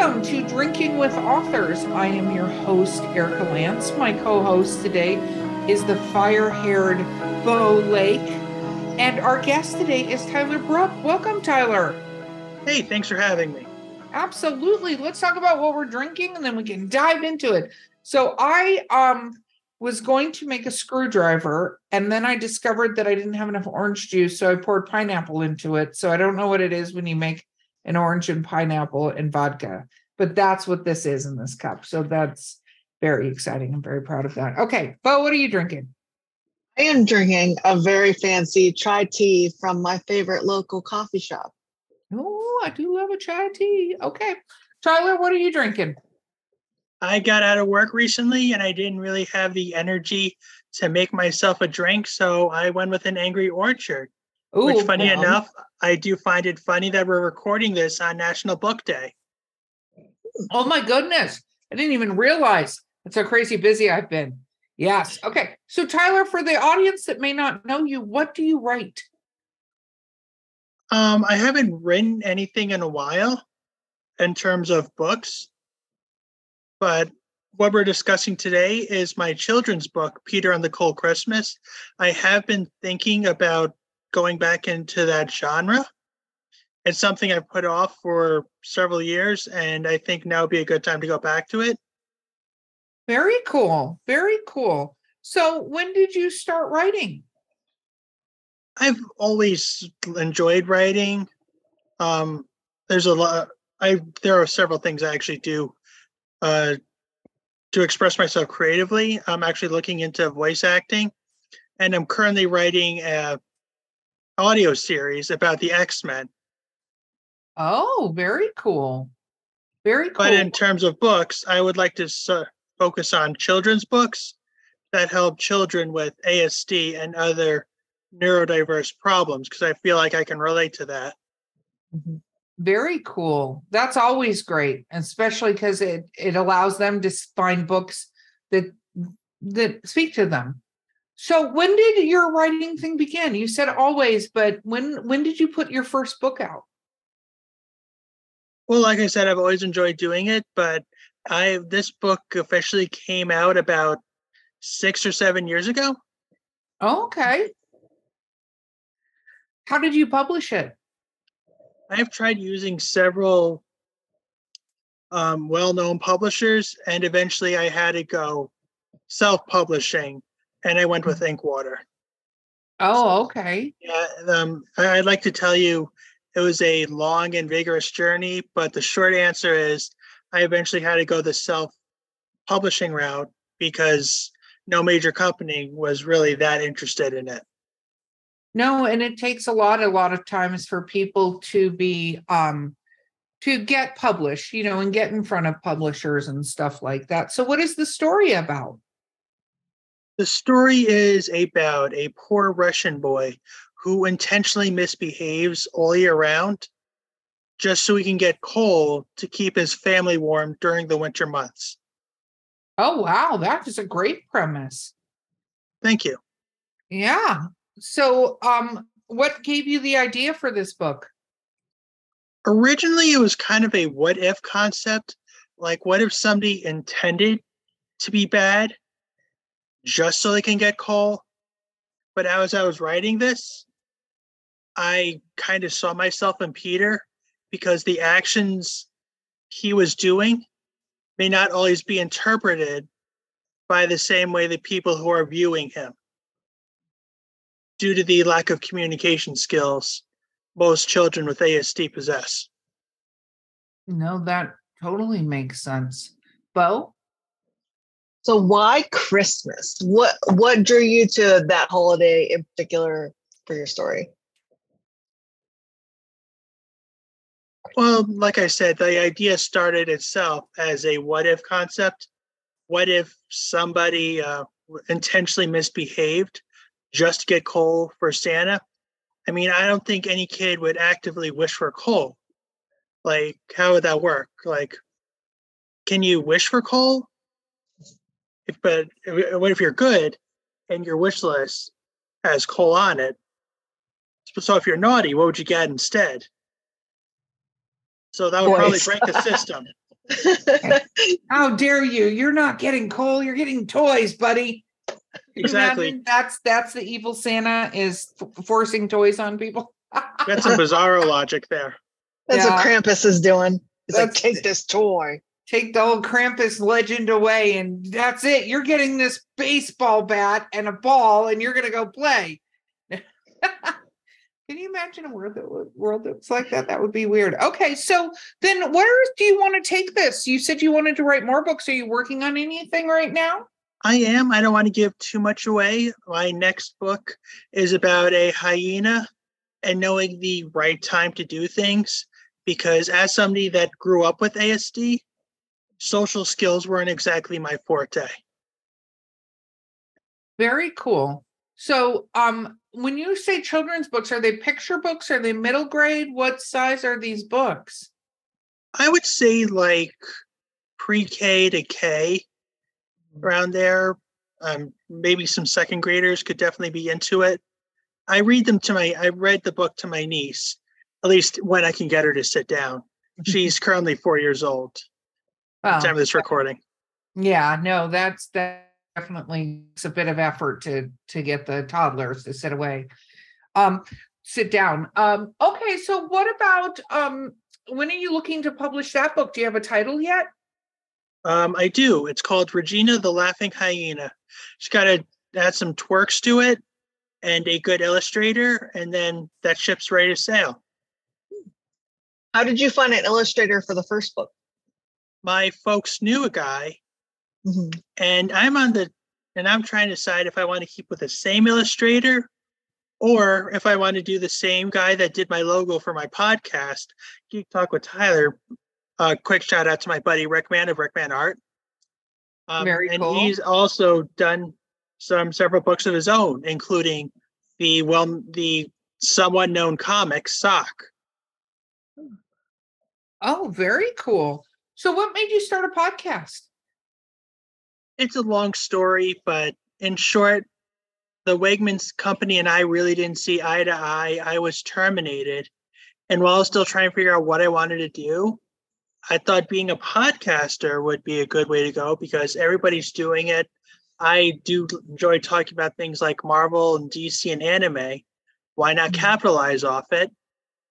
Welcome to Drinking with Authors. I am your host, Erika Lance. My co host today is the fire haired Bo Lake. And our guest today is Tyler Brooke. Welcome, Tyler. Hey, thanks for having me. Absolutely. Let's talk about what we're drinking and then we can dive into it. So I um was going to make a screwdriver and then I discovered that I didn't have enough orange juice, so I poured pineapple into it. So I don't know what it is when you make an orange and pineapple and vodka, but that's what this is in this cup. So that's very exciting. I'm very proud of that. Okay, Bo, what are you drinking? I am drinking a very fancy chai tea from my favorite local coffee shop. Oh, I do love a chai tea. Okay. Tyler, what are you drinking? I got out of work recently and I didn't really have the energy to make myself a drink, so I went with an Angry Orchard. Ooh, which, funny enough, I do find it funny that we're recording this on National Book Day. Oh my goodness. I didn't even realize that's how crazy busy I've been. Yes. Okay. So, Tyler, for the audience that may not know you, what do you write? Um, I haven't written anything in a while in terms of books, but what we're discussing today is my children's book, Peter and the Cold Christmas. I have been thinking about going back into that genre. It's something I've put off for several years, and I think now would be a good time to go back to it. Very cool. Very cool. So, when did you start writing? I've always enjoyed writing. Um, there's a lot. I there are several things I actually do uh, to express myself creatively. I'm actually looking into voice acting, and I'm currently writing a audio series about the X Men. Oh, very cool. Very cool. But in terms of books, I would like to uh, focus on children's books that help children with ASD and other neurodiverse problems because I feel like I can relate to that. Mm-hmm. Very cool. That's always great, especially because it it allows them to find books that that speak to them. So when did your writing thing begin? You said always, but when when did you put your first book out? Well, like I said, I've always enjoyed doing it, but I this book officially came out about six or seven years ago. okay. How did you publish it? I've tried using several um, well-known publishers, and eventually I had to go self-publishing, and I went with Inkwater. Oh, okay. Yeah, um, I'd like to tell you it was a long and vigorous journey, but the short answer is I eventually had to go the self-publishing route because no major company was really that interested in it. No, and it takes a lot, a lot of times for people to be um to get published, you know, and get in front of publishers and stuff like that. So what is the story about? The story is about a poor Russian boy who intentionally misbehaves all year round just so he can get coal to keep his family warm during the winter months. Oh wow, that is a great premise. Thank you. Yeah. So, um, what gave you the idea for this book? Originally, it was kind of a what if concept. Like, what if somebody intended to be bad just so they can get coal? But as I was writing this, I kind of saw myself in Peter because the actions he was doing may not always be interpreted by the same way the people who are viewing him due to the lack of communication skills most children with ASD possess. No, that totally makes sense. Bo? So why Christmas? What what drew you to that holiday in particular for your story? Well, like I said, the idea started itself as a what if concept. What if somebody uh, intentionally misbehaved just to get coal for Santa. I mean, I don't think any kid would actively wish for coal. Like, how would that work? Like, can you wish for coal? If, but uh, what if you're good and your wish list has coal on it? So if you're naughty, what would you get instead? So that would Boys. probably break the system. How dare you? You're not getting coal, you're getting toys, buddy. Exactly. That's that's the evil Santa is f- forcing toys on people. That's some bizarro logic there. That's Yeah. what Krampus is doing. He's like, take this toy. Take the old Krampus legend away, and that's it. You're getting this baseball bat and a ball, and you're gonna go play. Can you imagine a world that world that's like that? That would be weird. Okay, so then where do you want to take this? You said you wanted to write more books. Are you working on anything right now? I am. I don't want to give too much away. My next book is about a hyena and knowing the right time to do things. Because as somebody that grew up with ASD, social skills weren't exactly my forte. Very cool. So, um, when you say children's books, are they picture books? Are they middle grade? What size are these books? I would say like pre-K to K around there. Um, maybe some second graders could definitely be into it. I read them to my I read the book to my niece, at least when I can get her to sit down. She's currently four years old Well, time of this recording. yeah, no, that's that definitely it's a bit of effort to to get the toddlers to sit away. Um, sit down. Um, okay, so what about um when are you looking to publish that book? Do you have a title yet? Um, I do. It's called Regina the Laughing Hyena. She's got to add some twerks to it and a good illustrator, and then that ship's ready to sail. How did you find an illustrator for the first book? My folks knew a guy Mhm. and I'm on the and I'm trying to decide if I want to keep with the same illustrator or if I want to do the same guy that did my logo for my podcast, Geek Talk with Tyler. Uh, quick shout out to my buddy Rick Man of Rick Man Art. Um, Very and cool. he's also done some several books of his own, including the well the somewhat known comic Sock. Oh, very cool. So what made you start a podcast? it's a long story, but in short, the Wegmans company and I really didn't see eye to eye. I was terminated. And while I was still trying to figure out what I wanted to do, I thought being a podcaster would be a good way to go because everybody's doing it. I do enjoy talking about things like Marvel and DC and anime. Why not Mhm. capitalize off it?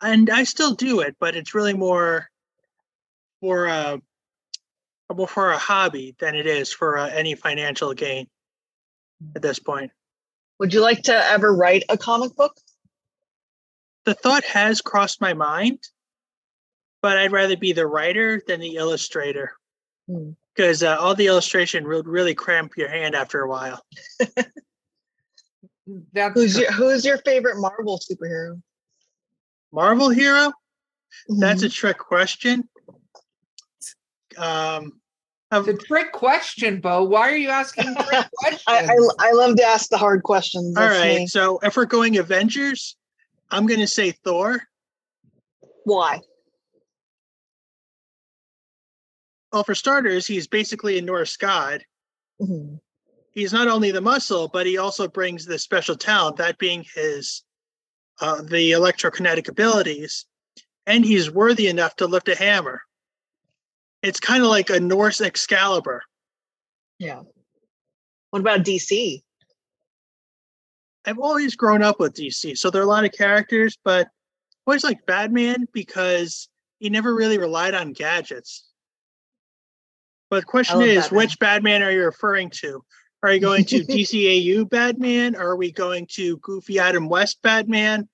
And I still do it, but it's really more for a more for a hobby than it is for uh, any financial gain at this point. Would you like to ever write a comic book? The thought has crossed my mind, but I'd rather be the writer than the illustrator Hmm. because uh, all the illustration would really cramp your hand after a while. That's Who's your Who's your favorite Marvel superhero? Marvel hero? That's Mhm. a trick question. Um, It's a trick question, Bo. Why are you asking trick questions? I, I I love to ask the hard questions. all That's right, me. so if we're going Avengers, I'm going to say Thor. Why? Well, for starters, he's basically a Norse god. Mhm. he's not only the muscle, but he also brings the special talent, that being his uh, the electrokinetic abilities, and he's worthy enough to lift a hammer. It's kind of like a Norse Excalibur. Yeah. What about DC? I've always grown up with DC, so there are a lot of characters, but I always like Batman because he never really relied on gadgets. But the question is, Batman. which Batman are you referring to? Are you going to DCAU Batman? Or are we going to Goofy Adam West Batman?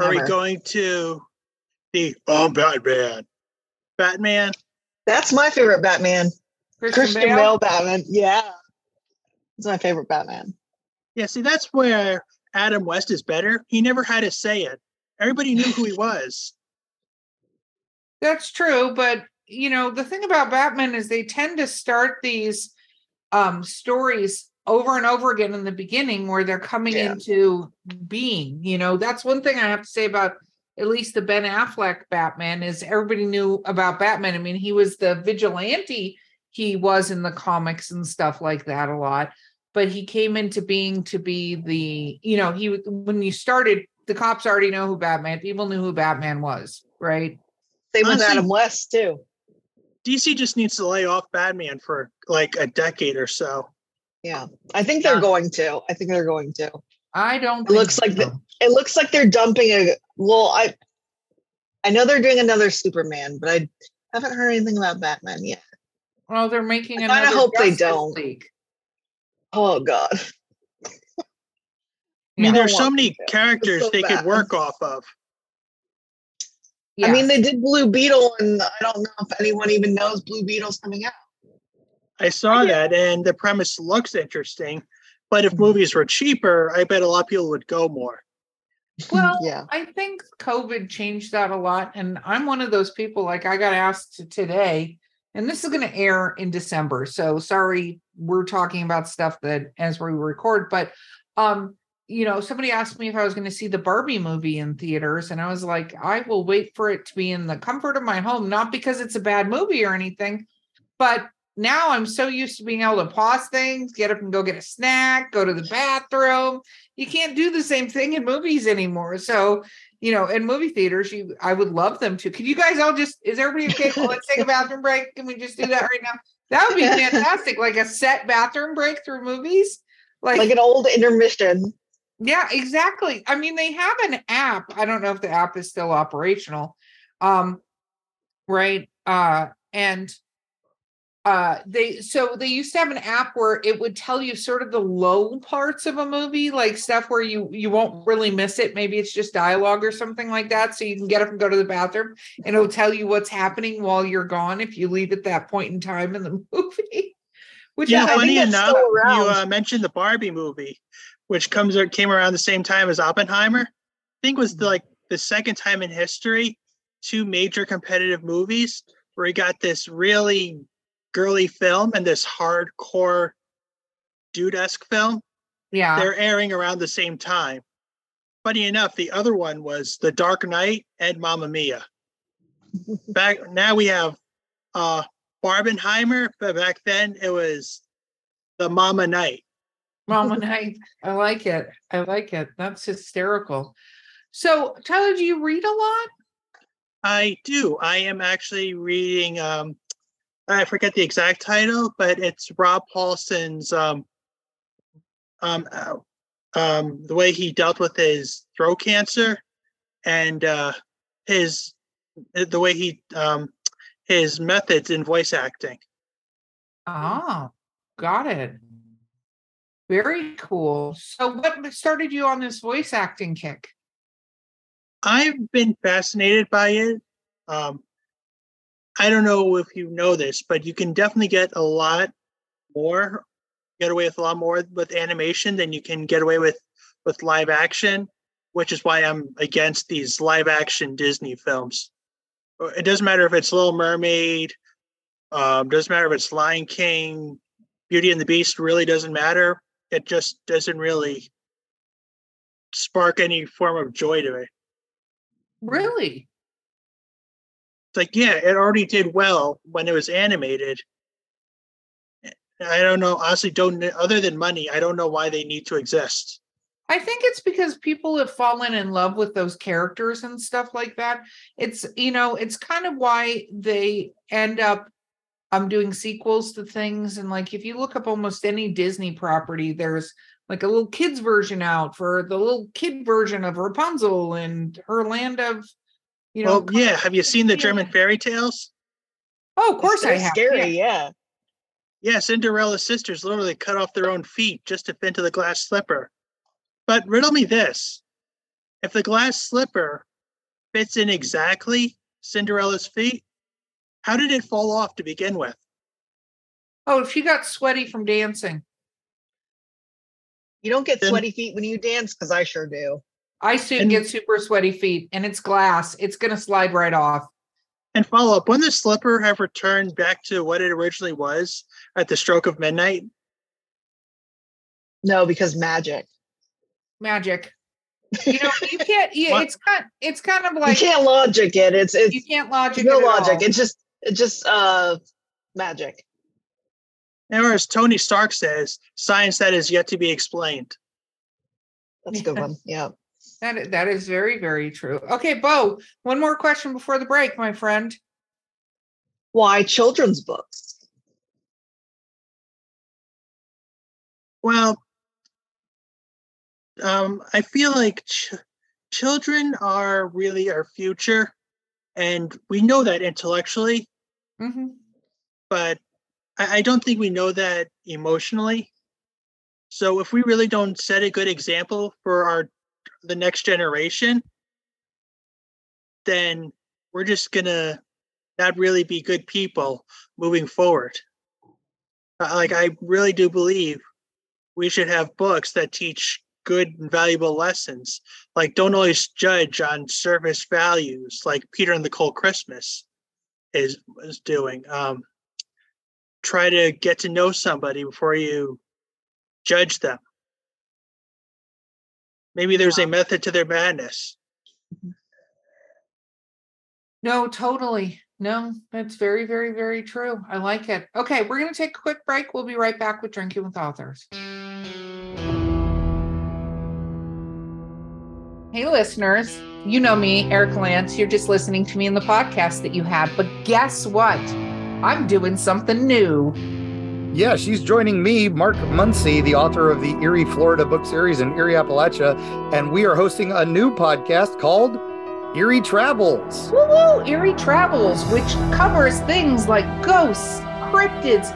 Are we going to the I'm Batman? Batman? That's my favorite Batman. Christian, Christian Bale? Bale Batman. Yeah. It's my favorite Batman. Yeah, see, that's where Adam West is better. He never had to say it. Everybody knew who he was. That's true, but you know, the thing about Batman is they tend to start these um stories over and over again in the beginning where they're coming Yeah. into being. You know, that's one thing I have to say about at least the Ben Affleck Batman is everybody knew about Batman. I mean, he was the vigilante he was in the comics and stuff like that a lot, but he came into being to be the, you know, he when you started, the cops already know who Batman, people knew who Batman was, right? Same with Adam West too. DC just needs to lay off Batman for like a decade or so. Yeah, I think they're Yeah. going to. I think they're going to. I don't. It looks think like so. It looks like they're dumping a. Well, I. I know they're doing another Superman, but I haven't heard anything about Batman yet. Well, they're making I kinda another. hope they don't. League. Oh God. I mean, there's so many characters so they bad. could work off of. I mean, they did Blue Beetle, and I don't know if anyone even knows Blue Beetle's coming out. I saw that, and the premise looks interesting. But if Mhm. movies were cheaper, I bet a lot of people would go more. Well, yeah. I think COVID changed that a lot. And I'm one of those people, like I got asked today, and this is going to air in December. So sorry, we're talking about stuff that as we record, but um, you know, somebody asked me if I was going to see the Barbie movie in theaters, and I was like, I will wait for it to be in the comfort of my home, not because it's a bad movie or anything, but now I'm so used to being able to pause things, get up and go get a snack, go to the bathroom. You can't do the same thing in movies anymore. So, you know, in movie theaters, you I would love them to. Can you guys all just is everybody okay? Well, let's take a bathroom break. Can we just do that right now? That would be fantastic. Like a set bathroom break through movies. Like, Like an old intermission. yeah, exactly. I mean, they have an app. I don't know if the app is still operational. Um, right. Uh, and uh they so they used to have an app where it would tell you sort of the low parts of a movie like stuff where you you won't really miss it. Maybe it's just dialogue or something like that so you can get up and go to the bathroom and it'll tell you what's happening while you're gone if you leave at that point in time in the movie which Yeah, I- funny enough, you uh, mentioned the Barbie movie, which comes or came around the same time as Oppenheimer. I think was the, like the second time in history two major competitive movies where you got this really girly film and this hardcore dude-esque film. yeah They're airing around the same time. Funny enough, the other one was The Dark Knight and Mamma Mia. Back now we have uh Barbenheimer, but back then it was the Mama Night. Mama I, I like it. I like it. That's hysterical. So, Tyler, do you read a lot? I do. I am actually reading um I forget the exact title, but it's Rob Paulsen's um um um the way he dealt with his throat cancer and uh his the way he um his methods in voice acting. Ah, got it. Very cool. So, what started you on this voice acting kick? I've been fascinated by it. Um, I don't know if you know this, but you can definitely get a lot more, get away with a lot more with animation than you can get away with with live action, which is why I'm against these live action Disney films. It doesn't matter if it's Little Mermaid, um, doesn't matter if it's Lion King, Beauty and the Beast. Really doesn't matter. It just doesn't really spark any form of joy to me. Really? Like yeah it already did well when it was animated i don't know honestly don't other than money i don't know why they need to exist I think it's because people have fallen in love with those characters and stuff like that. It's, you know, it's kind of why they end up um doing sequels to things. And like if you look up almost any Disney property, there's like a little kids version out for the little kid version of Rapunzel and her land of, you know. well yeah have you seen the german fairy tales Oh, of course I They're have. Scary, yeah. yeah. yeah cinderella's sisters literally cut off their own feet just to fit into the glass slipper but riddle me this if the glass slipper fits in exactly cinderella's feet how did it fall off to begin with Oh, if she got sweaty from dancing. You don't get Then- sweaty feet when you dance, because I sure do. I soon And- get super sweaty feet, and it's glass. It's gonna slide right off. And follow up, when the slipper have returned back to what it originally was at the stroke of midnight? No, because magic. Magic. You know, you can't. Yeah, it's kind. It's kind of like you can't logic it. It's it's you can't logic. no it at logic. all. It's just it's just uh magic. And as Tony Stark says, science that is yet to be explained. That's a good one. Yeah. That that is very very true. Okay, Bo. One more question before the break, my friend. Why children's books? Well, um, I feel like ch- children are really our future, and we know that intellectually, Mhm. but I, I don't think we know that emotionally. So if we really don't set a good example for our the next generation, then we're just gonna not really be good people moving forward. Uh, Like I really do believe we should have books that teach good and valuable lessons. Like don't always judge on surface values, like Peter and the Cold Christmas is is doing. Um, try to get to know somebody before you judge them. Maybe there's a method to their madness. No, totally. No, that's very, very, very true. I like it. Okay, we're going to take a quick break. We'll be right back with Drinking with Authors. Hey, listeners. You know me, Eric Lance. You're just listening to me in the podcast that you have. But guess what? I'm doing something new. Yeah, she's joining me, Mark Muncy, the author of the Eerie, Florida book series in Eerie, Appalachia, and we are hosting a new podcast called Eerie Travels. Woo woo! Eerie Travels, which covers things like ghosts, cryptids,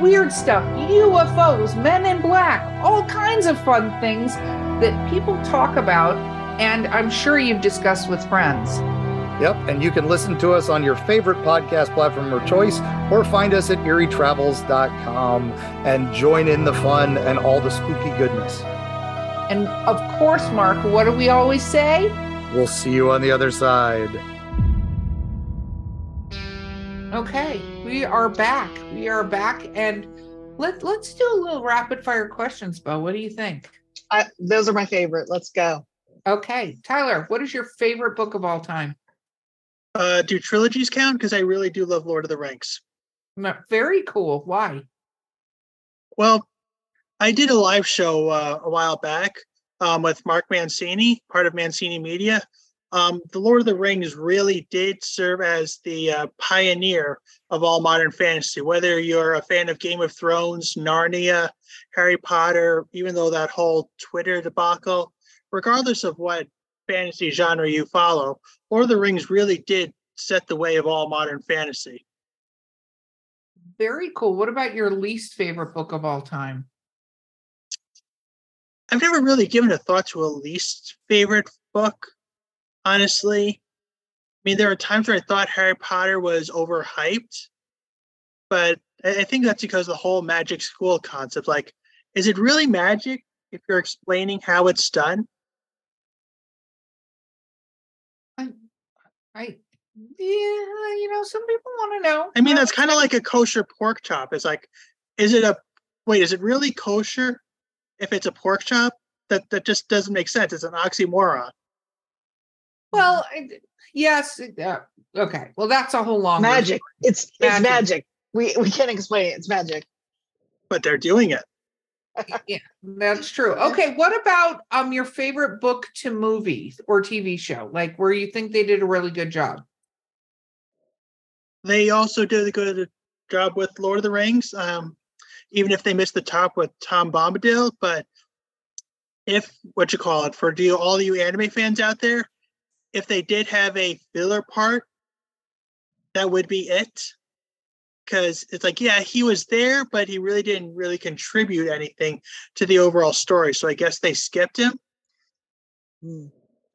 weird stuff, UFOs, men in black, all kinds of fun things that people talk about, and I'm sure you've discussed with friends. Yep, and you can listen to us on your favorite podcast platform of choice or find us at eerietravels.com and join in the fun and all the spooky goodness. And of course, Mark, what do we always say? We'll see you on the other side. Okay, we are back. We are back, and let let's do a little rapid fire questions, Bo. What do you think? I, those are my favorite. Let's go. Okay, Tyler, what is your favorite book of all time? Uh, do trilogies count? Because I really do love Lord of the Rings. Very cool. Why? Well, I did a live show uh, a while back um, with Mark Mancini, part of Mancini Media. Um, the Lord of the Rings really did serve as the uh, pioneer of all modern fantasy. Whether you're a fan of Game of Thrones, Narnia, Harry Potter, even though that whole Twitter debacle, regardless of what fantasy genre you follow, Lord of the Rings really did set the way of all modern fantasy. Very cool. What about your least favorite book of all time? I've never really given a thought to a least favorite book, honestly. I mean, there are times where I thought Harry Potter was overhyped, but I I think that's because the whole magic school concept. Like, is it really magic if you're explaining how it's done? I yeah, you know, some people want to know. I mean, that's kind of like a kosher pork chop. It's like, is it a wait? Is it really kosher if it's a pork chop? That that just doesn't make sense. It's an oxymoron. well, yes. Uh, okay. Well, that's a whole long Magic. It's it's Magic. magic. We we can't explain it. It's magic. But they're doing it. Yeah, that's true. Okay, what about um your favorite book to movie or TV show? Like where you think they did a really good job? They also did a good job with Lord of the Rings, um, even if they missed the top with Tom Bombadil. But if what you call it for do all you anime fans out there, if they did have a filler part, that would be it. Because it's like, yeah, he was there, but he really didn't really contribute anything to the overall story. So I guess they skipped him. Hmm.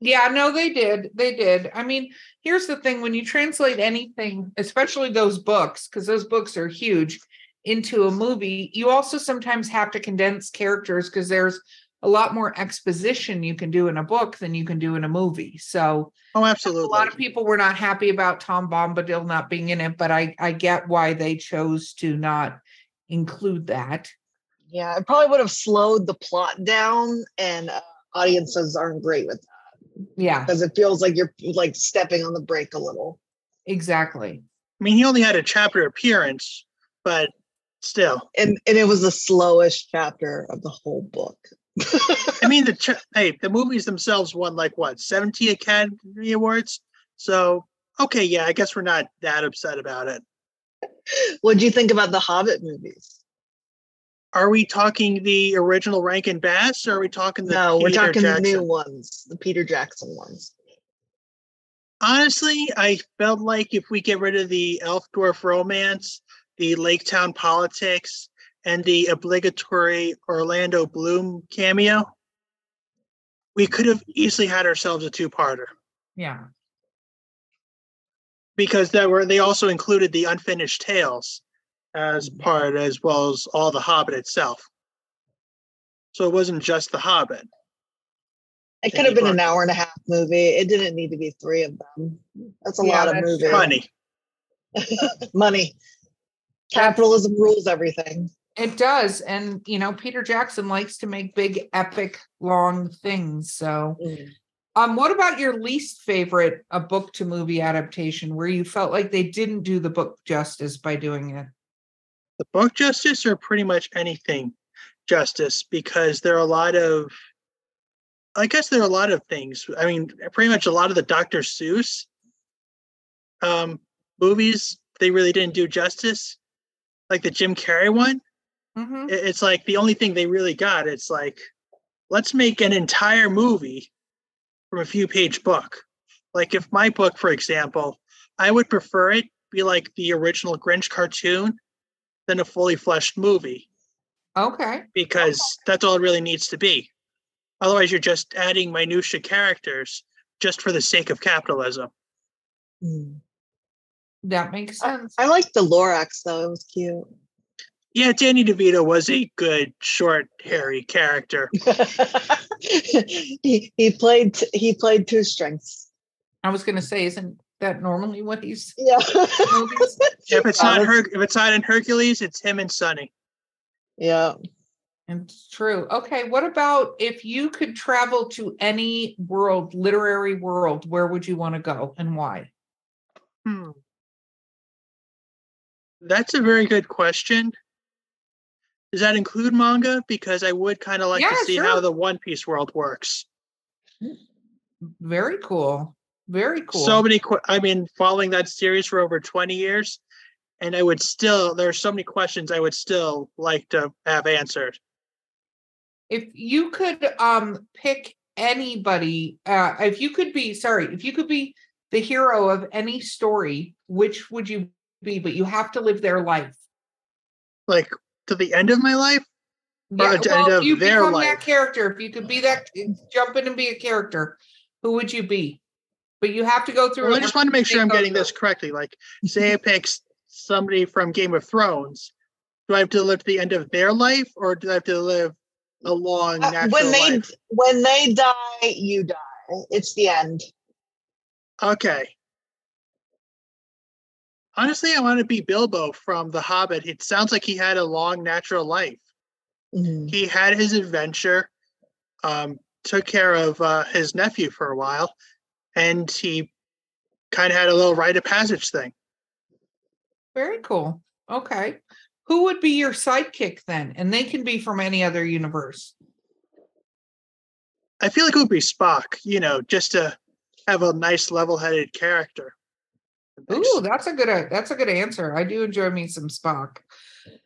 Yeah, no, they did. They did. I mean, here's the thing when you translate anything, especially those books, because those books are huge, into a movie, you also sometimes have to condense characters because there's a lot more exposition you can do in a book than you can do in a movie. So Oh, absolutely. a lot of people were not happy about Tom Bombadil not being in it, but I I get why they chose to not include that. Yeah, it probably would have slowed the plot down, and uh, audiences aren't great with that Yeah, because it feels like you're like stepping on the brake a little. exactly. I mean, he only had a chapter appearance, but still. And and it was the slowest chapter of the whole book. I mean, the hey, the movies themselves won like what seventy Academy Awards. So okay, yeah, I guess we're not that upset about it. what do you think about the Hobbit movies? Are we talking the original Rankin Bass or are we talking the no, we're talking Jackson? the new ones, the Peter Jackson ones. Honestly, I felt like if we get rid of the elf dwarf romance, the Lake Town politics, and the obligatory Orlando Bloom cameo, we could have easily had ourselves a two-parter Yeah. because that were they also included the unfinished tales as mm-hmm. part as well as all the Hobbit itself. So it wasn't just the Hobbit. It could have been an hour and a half movie. It didn't need to be three of them. That's a Yeah, lot of movie. Money. Money. Capitalism rules everything. It does. And, you know, Peter Jackson likes to make big, epic, long things. So, Mm. um, what about your least favorite a book to movie adaptation where you felt like they didn't do the book justice by doing it? the book justice or pretty much anything justice because there are a lot of i guess there are a lot of things i mean pretty much a lot of the dr seuss um movies they really didn't do justice like the jim carrey one Mhm. it's like the only thing they really got it's like let's make an entire movie from a few page book like if my book for example i would prefer it be like the original grinch cartoon than a fully fleshed movie Okay. because that's all it really needs to be otherwise you're just adding minutia characters just for the sake of capitalism Mm. That makes sense. I liked the Lorax though. It was cute. Yeah danny devito was a good short hairy character he he played he played two strengths. I was going to say, isn't that normally what he's Yeah. movies? if it's not her if it's not in hercules it's him and sonny yeah. It's true. Okay. What about if you could travel to any world, literary world, where would you want to go and why? Hmm. That's a very good question. Does that include manga? Because I would kind of like Yeah, to see how the One Piece world works. Very cool. Very cool. So many, I mean, following that series for over 20 years, and I would still, there are so many questions I would still like to have answered. if you could um pick anybody, uh if you could be sorry, if you could be the hero of any story, which would you be? But you have to live their life. Like to the end of my life, Or Yeah, at the end well, of you their become life. that character. If you could be that, jump in and be a character, who would you be? But you have to go through. well, I just want to make sure I'm getting they this correctly. Like, say I pick somebody from Game of Thrones. Do I have to live to the end of their life, or do I have to live a long Uh, when they life? when they die, you die. It's the end. Okay. Honestly, I want to be Bilbo from The Hobbit. It sounds like he had a long natural life. Mhm. He had his adventure, um, took care of uh, his nephew for a while, and he kind of had a little rite of passage thing. Very cool. Okay. Who would be your sidekick then? And they can be from any other universe. I feel like it would be Spock, you know, just to have a nice level-headed character. Ooh, that's a good uh, that's a good answer. I do enjoy me some Spock.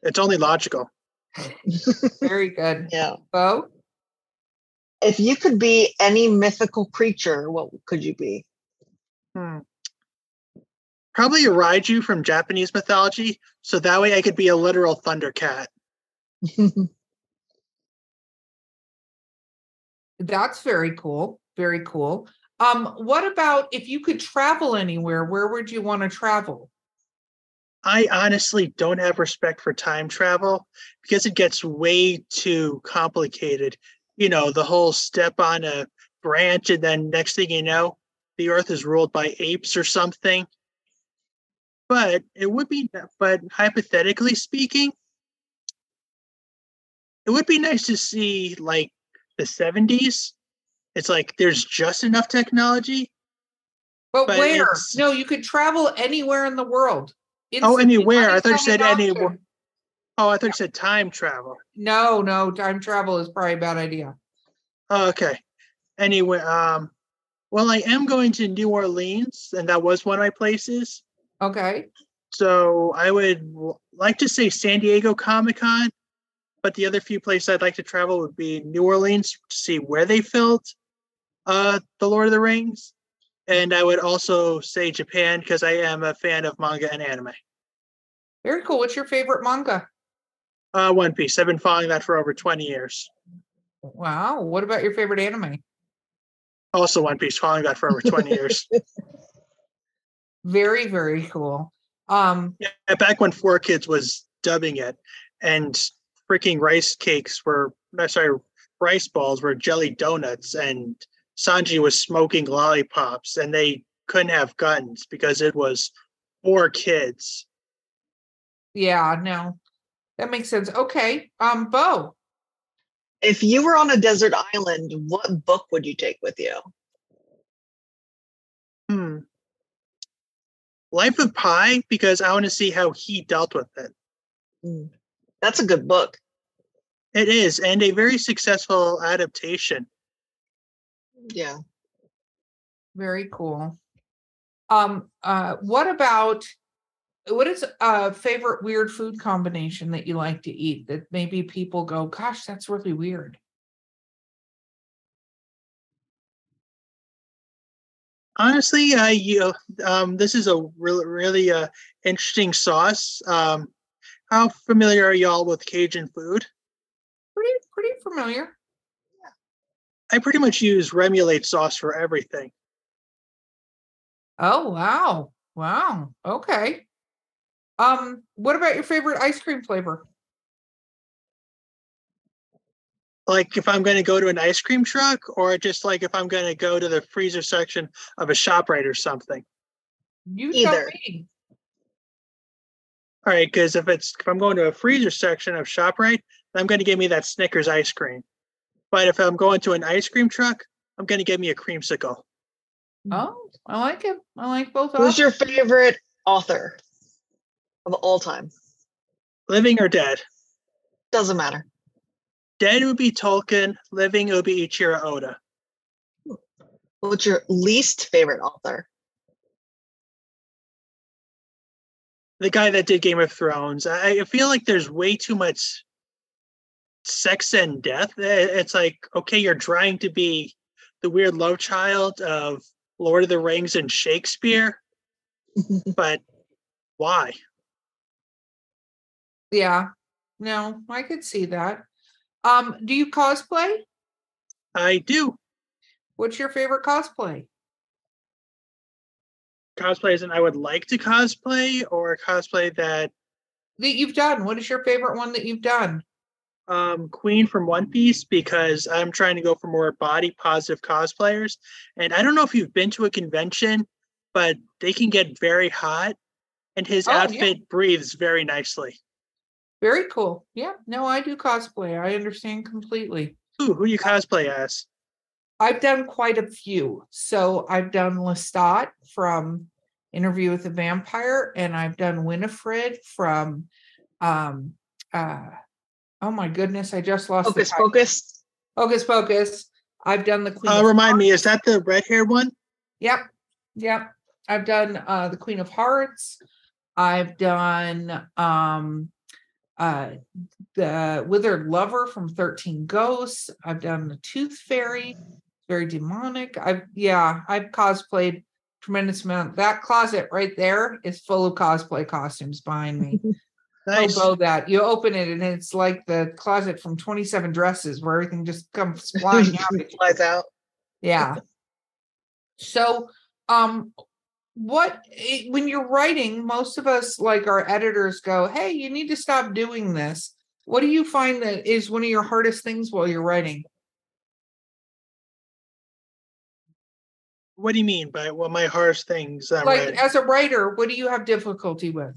It's only logical. Very good. Yeah. Bo? If you could be any mythical creature, what could you be? Hmm. Probably a Raiju from Japanese mythology, so that way I could be a literal Thundercat. That's very cool. Very cool. Um, what about if you could travel anywhere, where would you want to travel? I honestly don't have respect for time travel because it gets way too complicated. You know, the whole step on a branch, and then next thing you know, the earth is ruled by apes or something. But it would be, but hypothetically speaking, it would be nice to see like the 70s. It's like there's just enough technology. But, But where? No, you could travel anywhere in the world. Oh, anywhere. I thought you said anywhere. Oh, I thought you said time travel. No, no, time travel is probably a bad idea. Oh, okay. Anyway, um, well, I am going to New Orleans, and that was one of my places. Okay. So I would like to say San Diego Comic Con, but the other few places I'd like to travel would be New Orleans to see where they filmed uh, The Lord of the Rings. And I would also say Japan because I am a fan of manga and anime. Very cool. What's your favorite manga? Uh, One Piece. I've been following that for over 20 years. Wow. What about your favorite anime? Also, One Piece, following that for over 20 years. Very, very cool. Um, Yeah, back when Four Kids was dubbing it, and freaking rice cakes were, no, sorry, rice balls were jelly donuts, and Sanji was smoking lollipops, and they couldn't have guns because it was four kids. yeah, no. That makes sense. Okay. Um, Bo. If you were on a desert island, what book would you take with you? Hmm. Life of Pi, because I want to see how he dealt with it. Mm, That's a good book. It is, and a very successful adaptation. Yeah. Very cool. Um, uh, what about what is a favorite weird food combination that you like to eat that maybe people go, gosh, that's really weird? Honestly, I you um this is a really really uh interesting sauce. Um how familiar are y'all with Cajun food? Pretty, pretty familiar. I pretty much use remoulade sauce for everything. Oh wow. Wow. Okay. Um, what about your favorite ice cream flavor? Like if I'm going to go to an ice cream truck, or just like if I'm going to go to the freezer section of a Shoprite or something. You tell Either. me. All right, because if it's if I'm going to a freezer section of Shoprite, I'm going to give me that Snickers ice cream. But if I'm going to an ice cream truck, I'm going to give me a creamsicle. Oh, I like it. I like both. Of. Who's your favorite author of all time? Living or dead? Doesn't matter. Dead would be Tolkien. Living would be Ichiro Oda. What's your least favorite author? the guy that did Game of Thrones. I, I feel like there's way too much sex and death. Eh, It's like, okay, you're trying to be the weird love child of Lord of the Rings and Shakespeare, but why? Yeah. No, I could see that. Um, do you cosplay? I do What's your favorite cosplay? cosplays and I would like to cosplay or cosplay that That you've done? What is your favorite one that you've done? Um, Queen from One Piece because I'm trying to go for more body positive cosplayers. And I don't know if you've been to a convention, but they can get very hot, and his Oh, yeah. outfit breathes very nicely. Very cool. Yeah, no, I do cosplay. I understand completely. Ooh, who you cosplay as? I've done quite a few. So I've done Lestat from Interview with the Vampire, and I've done Winifred from um uh oh my goodness, I just lost Focus, the title. focus. Hocus Pocus. I've done the Queen. Uh, of remind me, is that the red haired one? Yep. Yep. I've done uh the Queen of Hearts. I've done um uh the Withered Lover from 13 Ghosts. I've done the Tooth Fairy, very demonic. I've yeah, I've cosplayed tremendous amount. That closet right there is full of cosplay costumes behind me. Nice. Oh, that you open it and it's like the closet from 27 dresses where everything just comes flying out. at. Flies out. Yeah. So, um, what eh, when you're writing, most of us, like our editors, go, "Hey, you need to stop doing this." What do you find that is one of your hardest things while you're writing? What do you mean by what my hardest things Like writing? as a writer, what do you have difficulty with?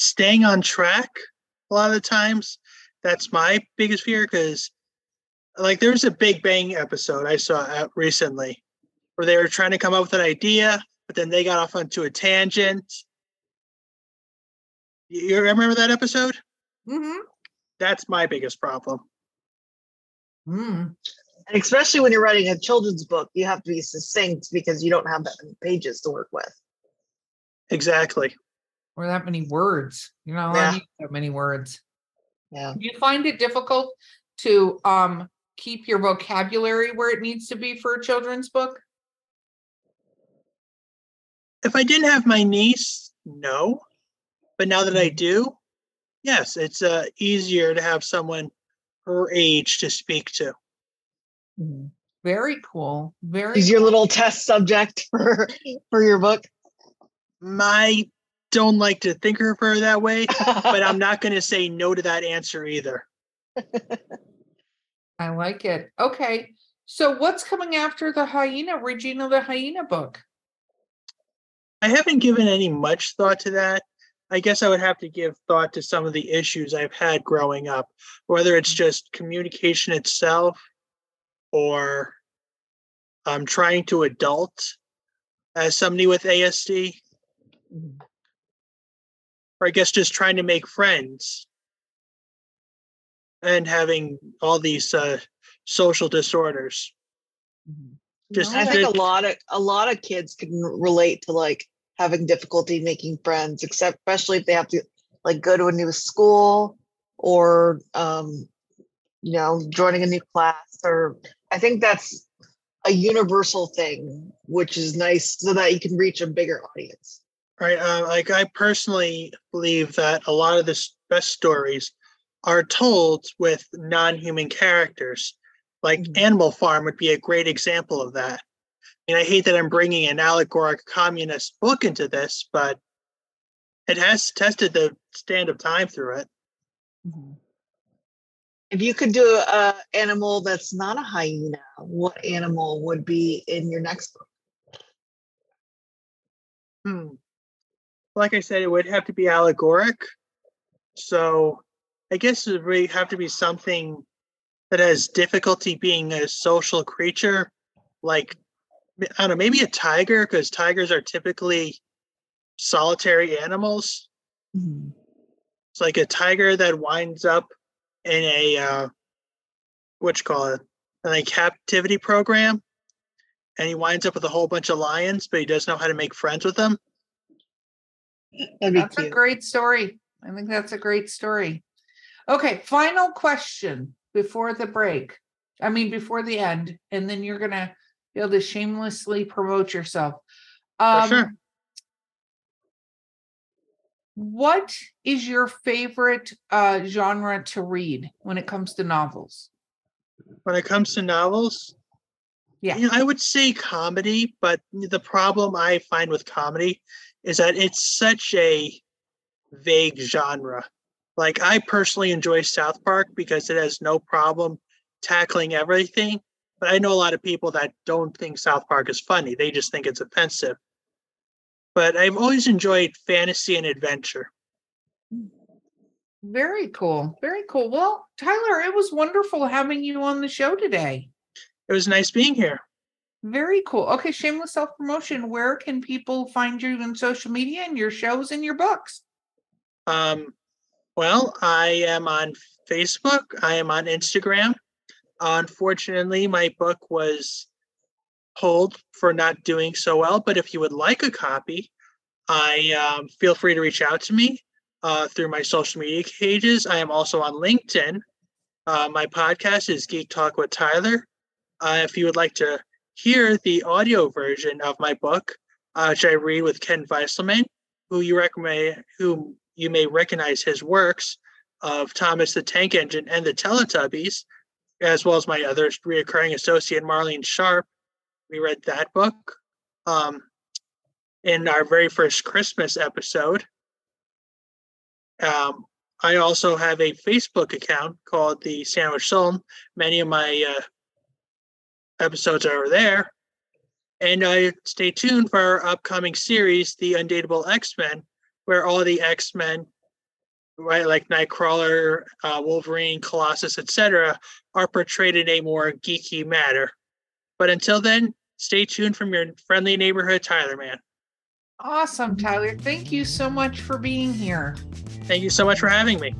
Staying on track a lot of the times. That's my biggest fear because, like, there was a Big Bang episode I saw out recently where they were trying to come up with an idea, but then they got off onto a tangent. You you remember that episode? Mm-hmm. That's my biggest problem. Mm. And especially when you're writing a children's book, you have to be succinct because you don't have that many pages to work with. Exactly. Or that many words. You know, not allowed Yeah. to use that many words. Yeah. Do you find it difficult to um keep your vocabulary where it needs to be for a children's book? If I didn't have my niece, no. But now that I do, yes, it's uh, easier to have someone her age to speak to. Very cool. Very Is your little test subject for for your book? I don't like to think of her that way, but I'm not going to say no to that answer either. I like it. Okay. So what's coming after the hyena, Regina the hyena book? I haven't given any much thought to that. I guess I would have to give thought to some of the issues I've had growing up, whether it's just communication itself or I'm um, trying to adult as somebody with ASD, or I guess just trying to make friends and having all these uh, social disorders. Just No, I think it- a lot of a lot of kids can relate to like having difficulty making friends, except especially if they have to like go to a new school or um, you know joining a new class. Or I think that's a universal thing, which is nice so that you can reach a bigger audience. Right. Uh, like I personally believe that a lot of the best stories are told with non-human characters. Like Mhm. Animal Farm would be a great example of that. And I hate that I'm bringing an allegoric communist book into this, but it has tested the stand of time through it. If you could do an animal that's not a hyena, what animal would be in your next book? Hmm. Like I said, it would have to be allegoric. So I guess it would have to be something that has difficulty being a social creature, like I don't know, maybe a tiger, because tigers are typically solitary animals. It's like a tiger that winds up in a uh what you call it, in a captivity program, and he winds up with a whole bunch of lions, but he doesn't know how to make friends with them. That's a great story. I think that's a great story. Okay, final question before the break. I mean, before the end, and then you're gonna be able to shamelessly promote yourself. Um, sure. What is your favorite uh, genre to read when it comes to novels? When it comes to novels, Yeah. you know, I would say comedy, but the problem I find with comedy is that it's such a vague genre. Like I personally enjoy South Park because it has no problem tackling everything, but I know a lot of people that don't think South Park is funny. They just think it's offensive. But I've always enjoyed fantasy and adventure. Very cool. Very cool. Well, Tyler, it was wonderful having you on the show today. It was nice being here. Very cool. Okay, shameless self promotion. Where can people find you on social media and your shows and your books? Um, well, I am on Facebook. I am on Instagram. Unfortunately, my book was pulled for not doing so well. But if you would like a copy, I um, feel free to reach out to me uh, through my social media pages. I am also on LinkedIn. Uh, my podcast is Geek Talk with Tyler. Uh, if you would like to hear the audio version of my book, uh, which I read with Ken Weisselman, who you recommend, you may recognize his works of Thomas the Tank Engine and the Teletubbies, as well as my other reoccurring associate Marlene Sharp. We read that book um, in our very first Christmas episode. Um, I also have a Facebook account called the Sandwich Zone. Many of my uh, episodes are over there. And uh, stay tuned for our upcoming series, The Undateable X Men, where all the X Men, right, like Nightcrawler, uh, Wolverine, Colossus, etc., are portrayed in a more geeky manner. But until then, stay tuned from your friendly neighborhood Tyler Man. Awesome, Tyler. Thank you so much for being here. Thank you so much for having me.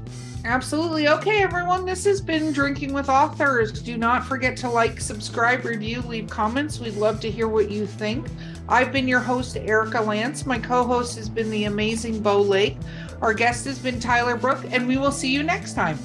Absolutely. Okay, everyone, this has been Drinking with Authors. Do not forget to like, subscribe, review, leave comments. We'd love to hear what you think. I've been your host, Erika Lance. My co host has been the amazing Bo Lake. Our guest has been Tyler Brooke, and we will see you next time.